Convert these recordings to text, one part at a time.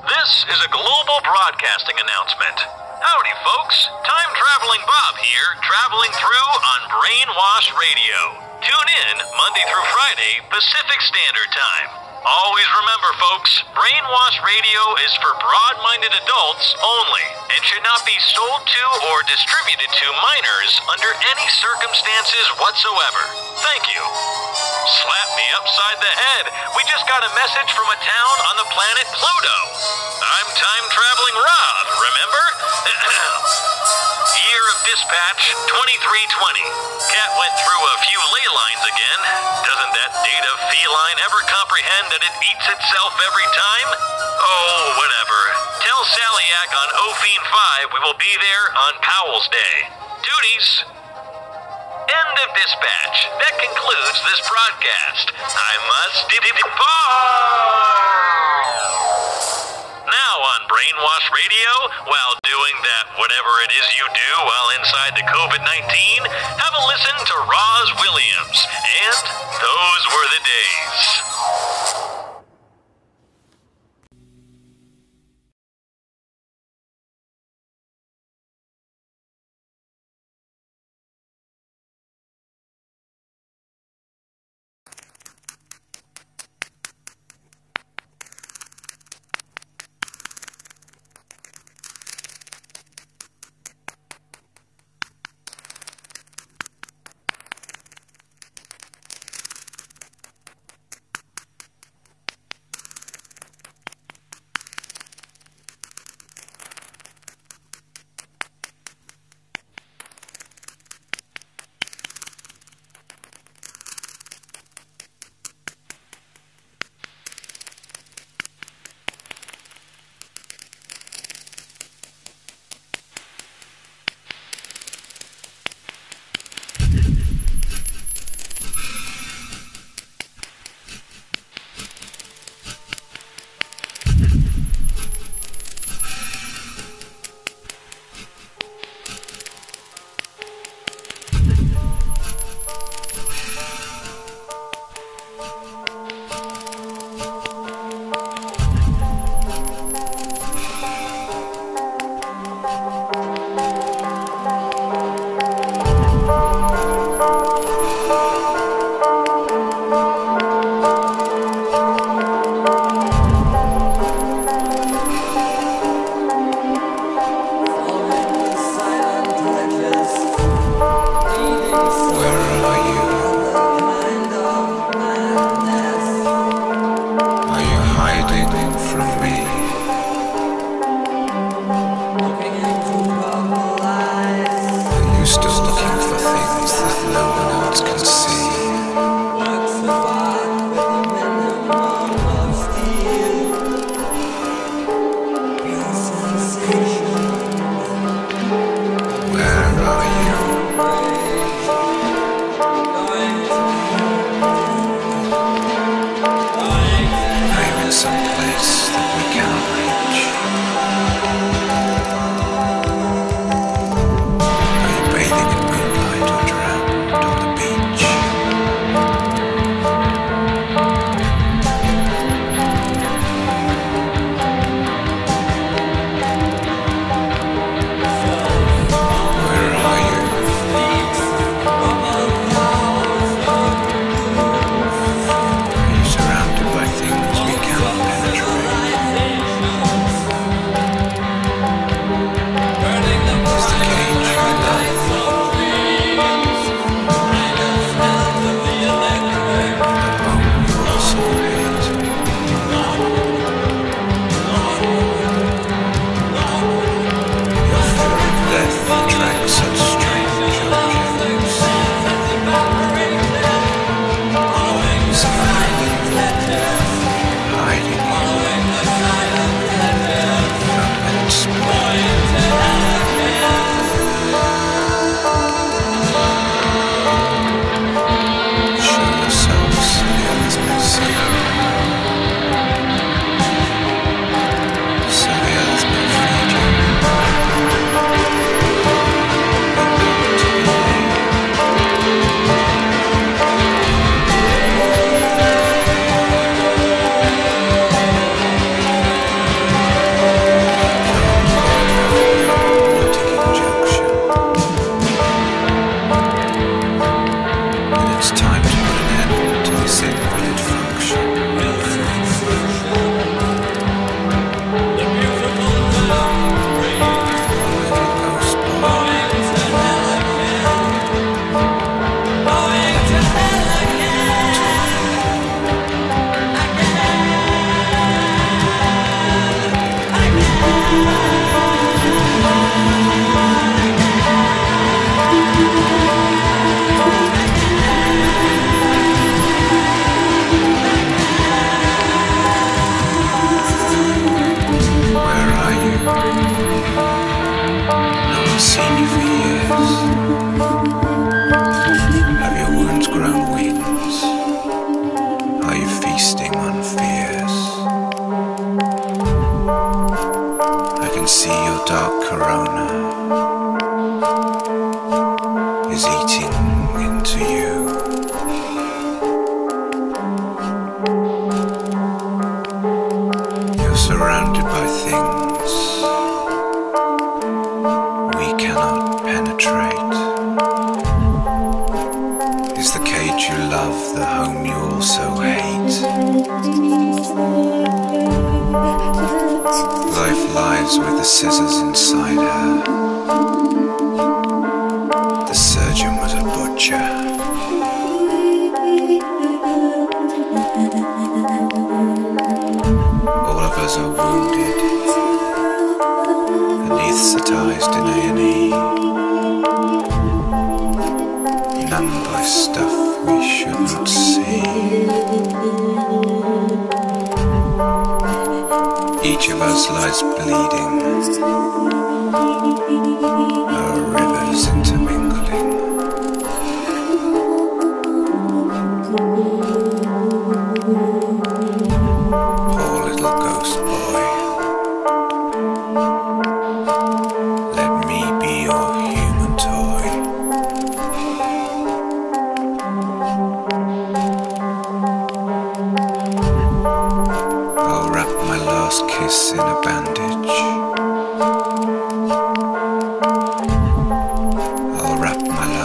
This is a global broadcasting announcement. Howdy, folks. Time traveling Bob here, traveling through on Brainwashed Radio. Tune in Monday through Friday, Pacific Standard Time. Always remember, folks, Brainwashed Radio is for broad minded adults only and should not be sold to or distributed to minors under any circumstances whatsoever. Thank you. Slap me upside the head. We just got a message from a town on the planet Pluto. I'm time traveling Rob, remember? Year of dispatch 2320. Cat went through a few ley lines again. Doesn't that data feline ever comprehend that it eats itself every time? Oh, whatever. Tell Sallyak on Ophine 5 we will be there on Powell's Day. Duties. End of dispatch. That concludes this broadcast. I must depart. Now on Brainwashed Radio, while doing that whatever it is you do while inside the COVID 19, have a listen to Rozz Williams. And those were the days.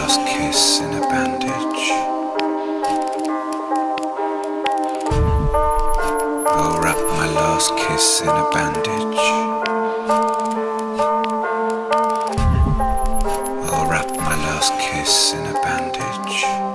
last kiss in a bandage. I'll wrap my last kiss in a bandage. I'll wrap my last kiss in a bandage.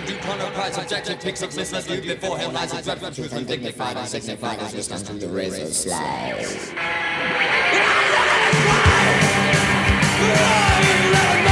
can do prize objection, picks up listeners, viewed before him lies objection, truth undignified, unsignified, resistance to the razor slides. Let it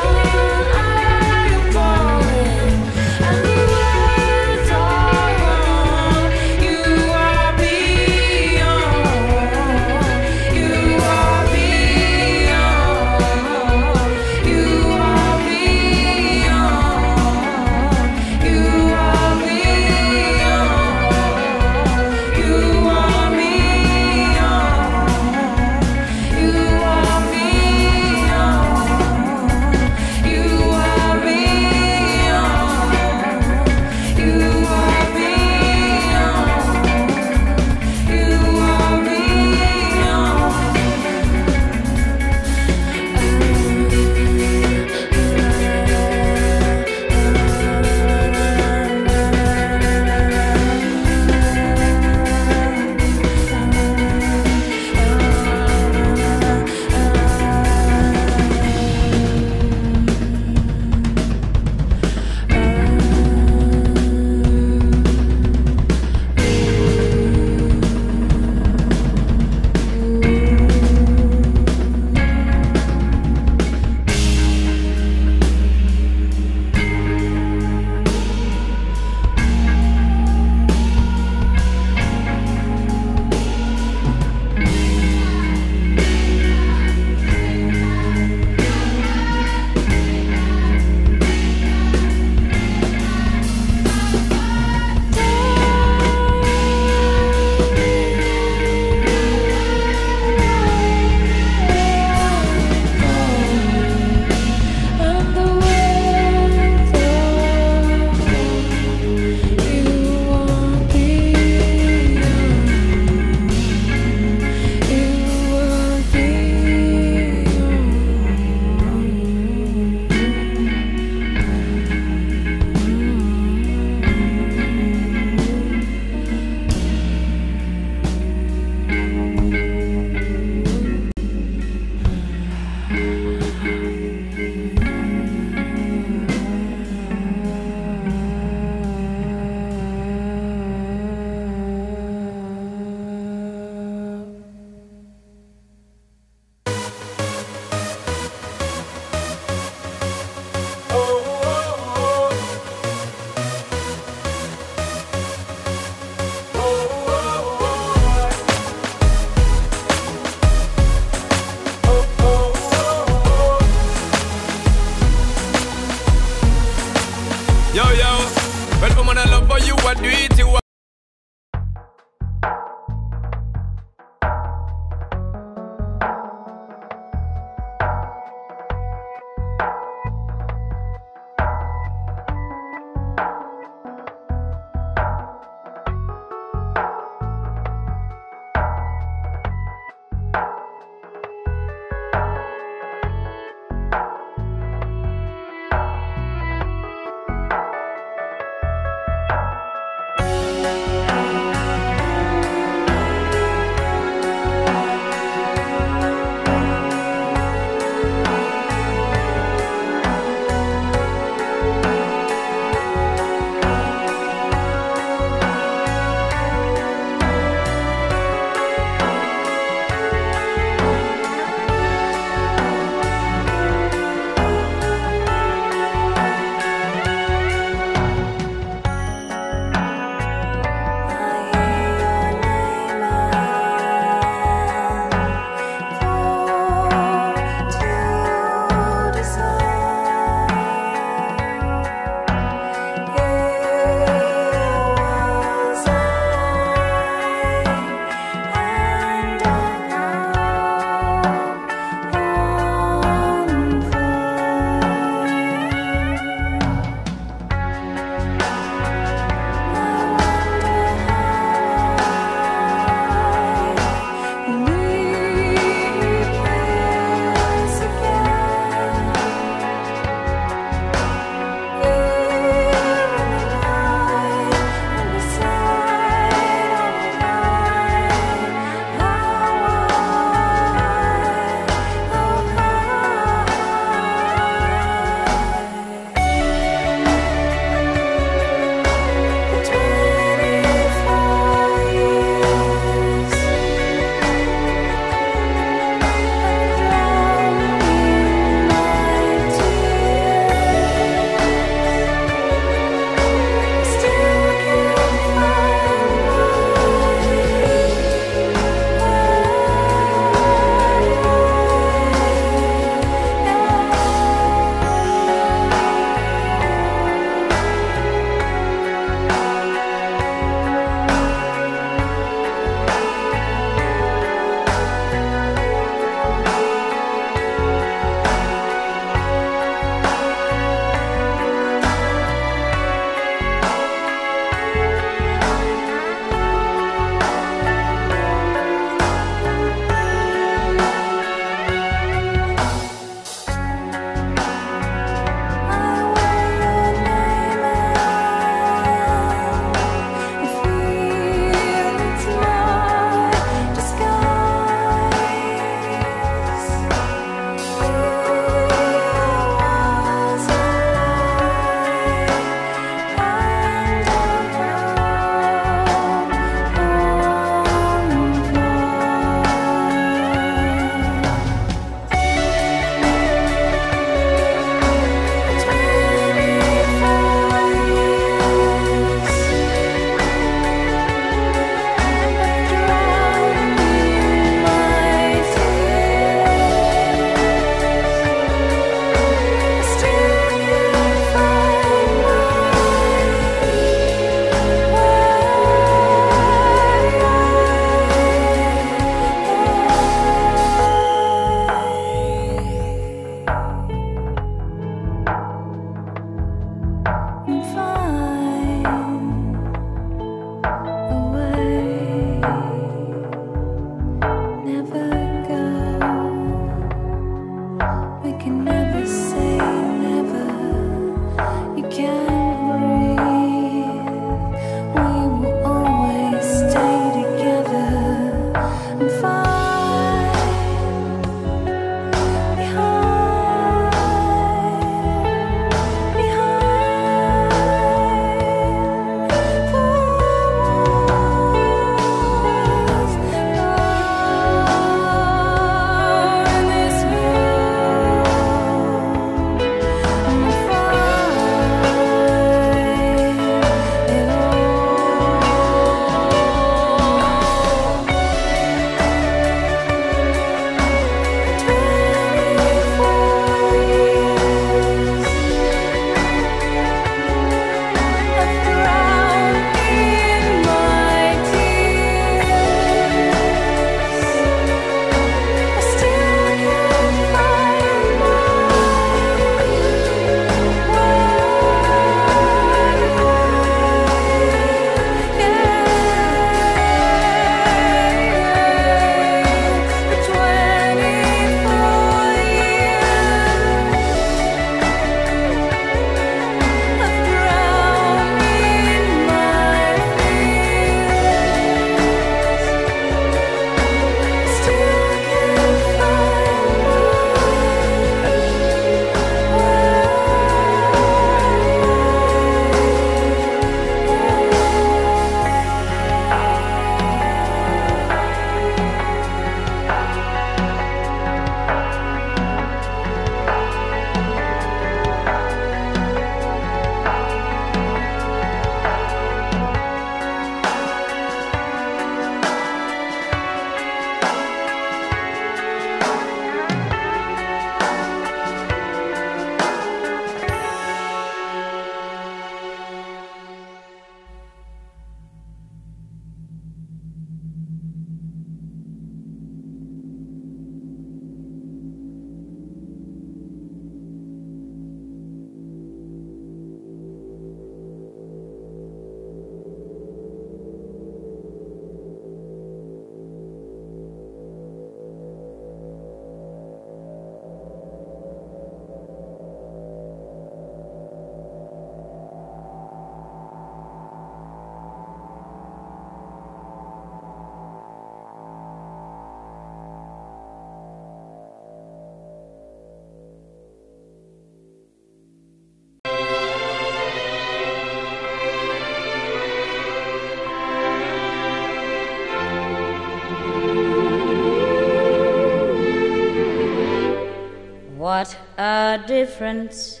difference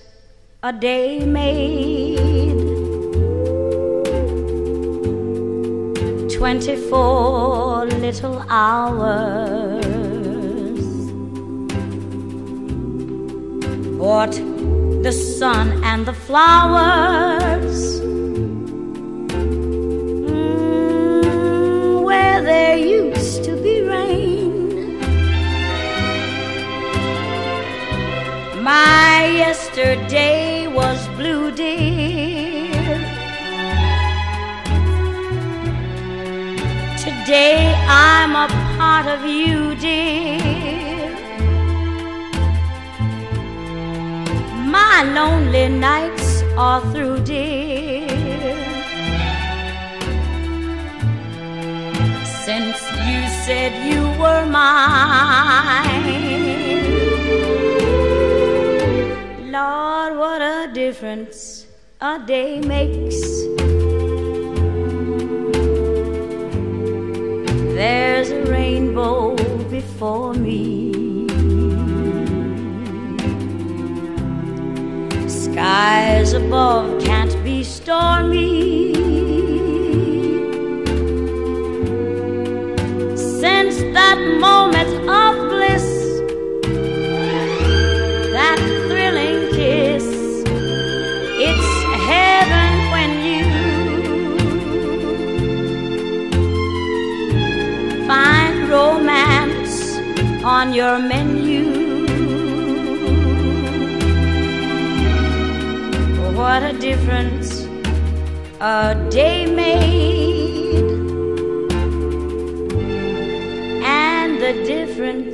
a day made. Twenty four little hours. Bought the sun and the flowers. Lonely nights all through, dear. Since you said you were mine. Lord, what a difference a day makes. There's a rainbow before Skies above can't be stormy. Since that moment of bliss, that thrilling kiss, it's heaven when you find romance on your menu. Difference a day made, and the difference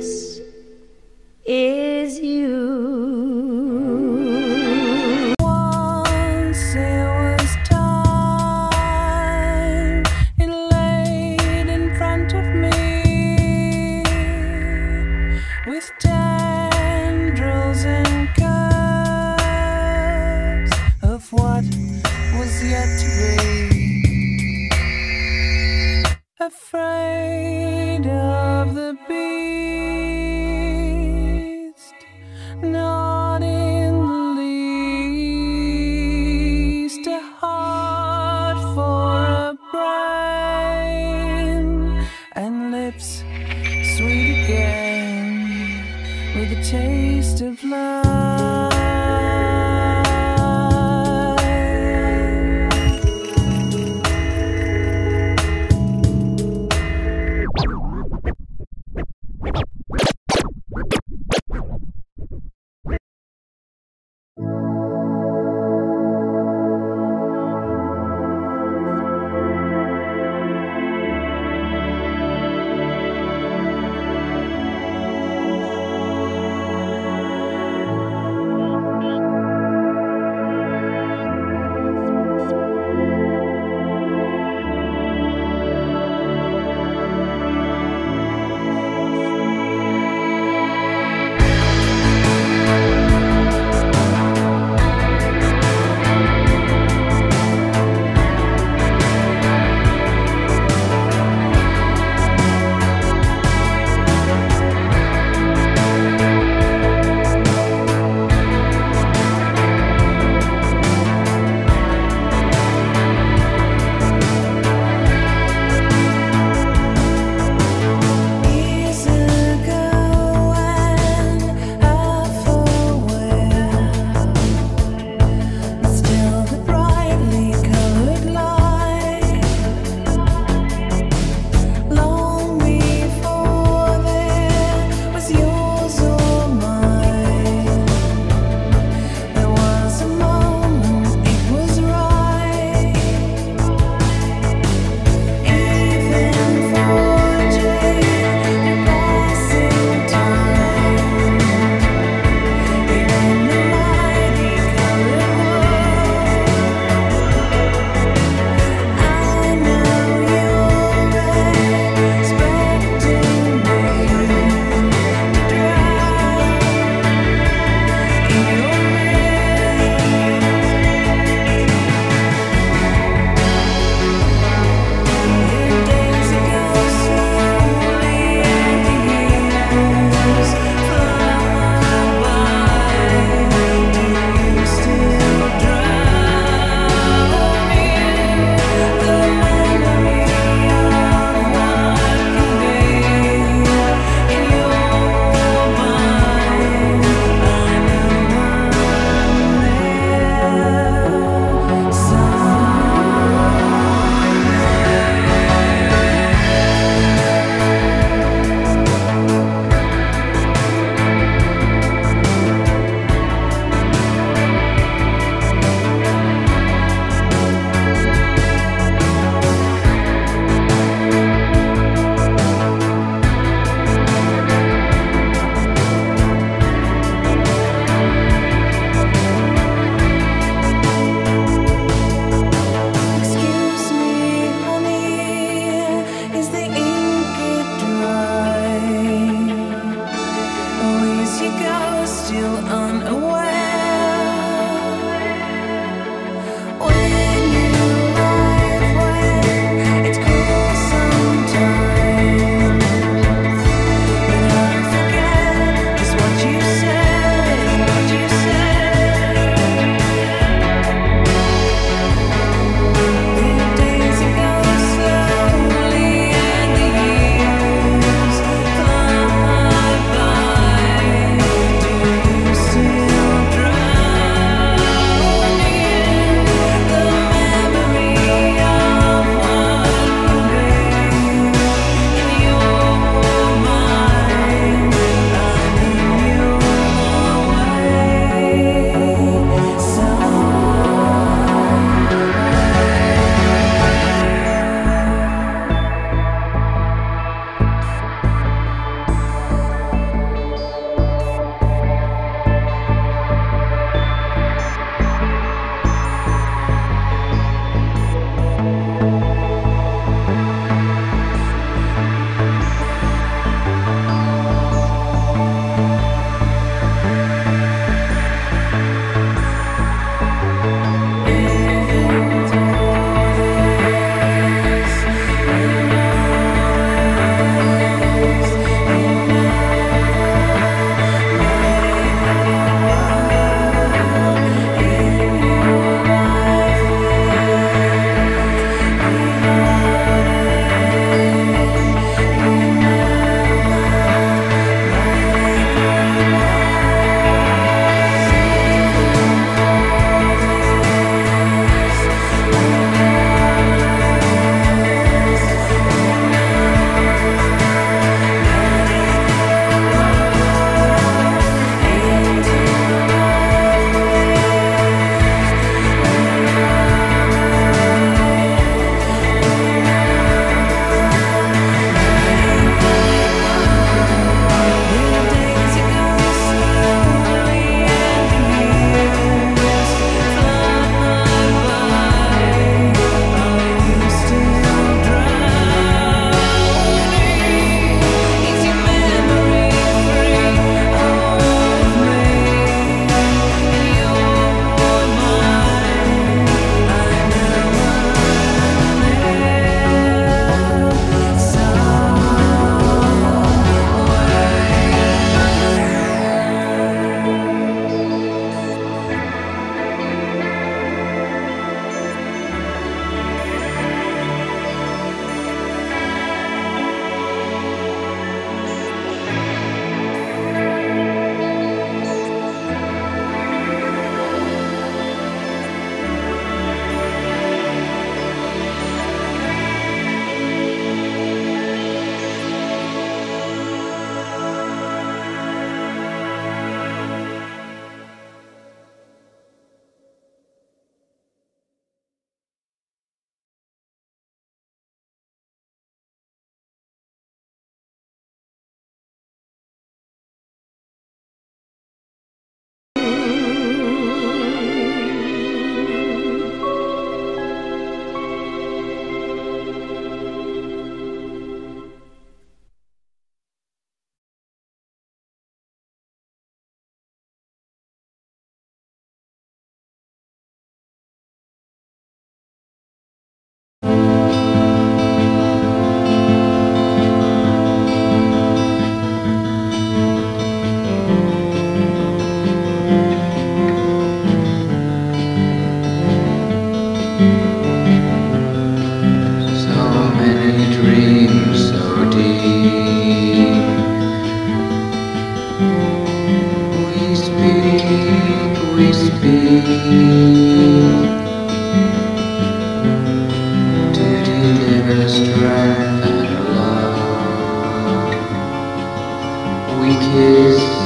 We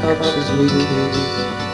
swords and